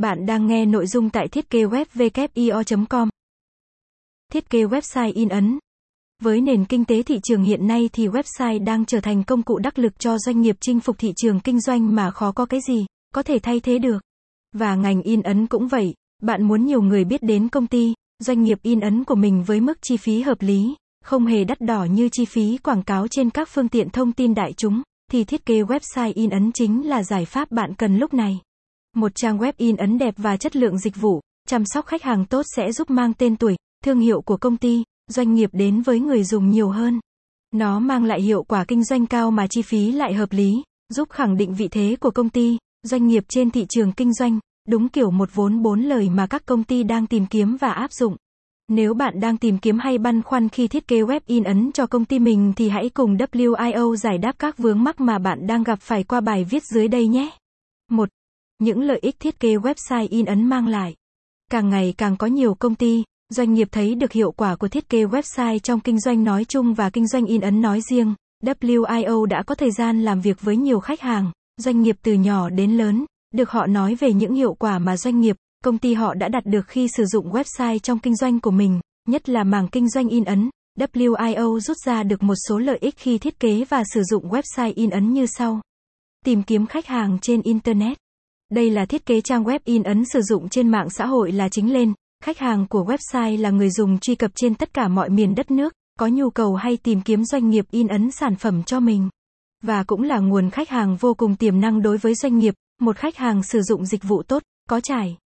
Bạn đang nghe nội dung tại thiết kế web com Thiết kế website in ấn. Với nền kinh tế thị trường hiện nay thì website đang trở thành công cụ đắc lực cho doanh nghiệp chinh phục thị trường kinh doanh mà khó có cái gì có thể thay thế được. Và ngành in ấn cũng vậy, bạn muốn nhiều người biết đến công ty, doanh nghiệp in ấn của mình với mức chi phí hợp lý, không hề đắt đỏ như chi phí quảng cáo trên các phương tiện thông tin đại chúng, thì thiết kế website in ấn chính là giải pháp bạn cần lúc này. Một trang web in ấn đẹp và chất lượng dịch vụ, chăm sóc khách hàng tốt sẽ giúp mang tên tuổi, thương hiệu của công ty, doanh nghiệp đến với người dùng nhiều hơn. Nó mang lại hiệu quả kinh doanh cao mà chi phí lại hợp lý, giúp khẳng định vị thế của công ty, doanh nghiệp trên thị trường kinh doanh, đúng kiểu một vốn bốn lời mà các công ty đang tìm kiếm và áp dụng. Nếu bạn đang tìm kiếm hay băn khoăn khi thiết kế web in ấn cho công ty mình thì hãy cùng WIO giải đáp các vướng mắc mà bạn đang gặp phải qua bài viết dưới đây nhé. 1. Những lợi ích thiết kế website in ấn mang lại. Càng ngày càng có nhiều công ty, doanh nghiệp thấy được hiệu quả của thiết kế website trong kinh doanh nói chung và kinh doanh in ấn nói riêng. WIO đã có thời gian làm việc với nhiều khách hàng, doanh nghiệp từ nhỏ đến lớn, được họ nói về những hiệu quả mà doanh nghiệp, công ty họ đã đạt được khi sử dụng website trong kinh doanh của mình, nhất là mảng kinh doanh in ấn. WIO rút ra được một số lợi ích khi thiết kế và sử dụng website in ấn như sau. Tìm kiếm khách hàng trên Internet. Đây là thiết kế trang web in ấn sử dụng trên mạng xã hội là chính lên. Khách hàng của website là người dùng truy cập trên tất cả mọi miền đất nước, có nhu cầu hay tìm kiếm doanh nghiệp in ấn sản phẩm cho mình. Và cũng là nguồn khách hàng vô cùng tiềm năng đối với doanh nghiệp, một khách hàng sử dụng dịch vụ tốt, có trải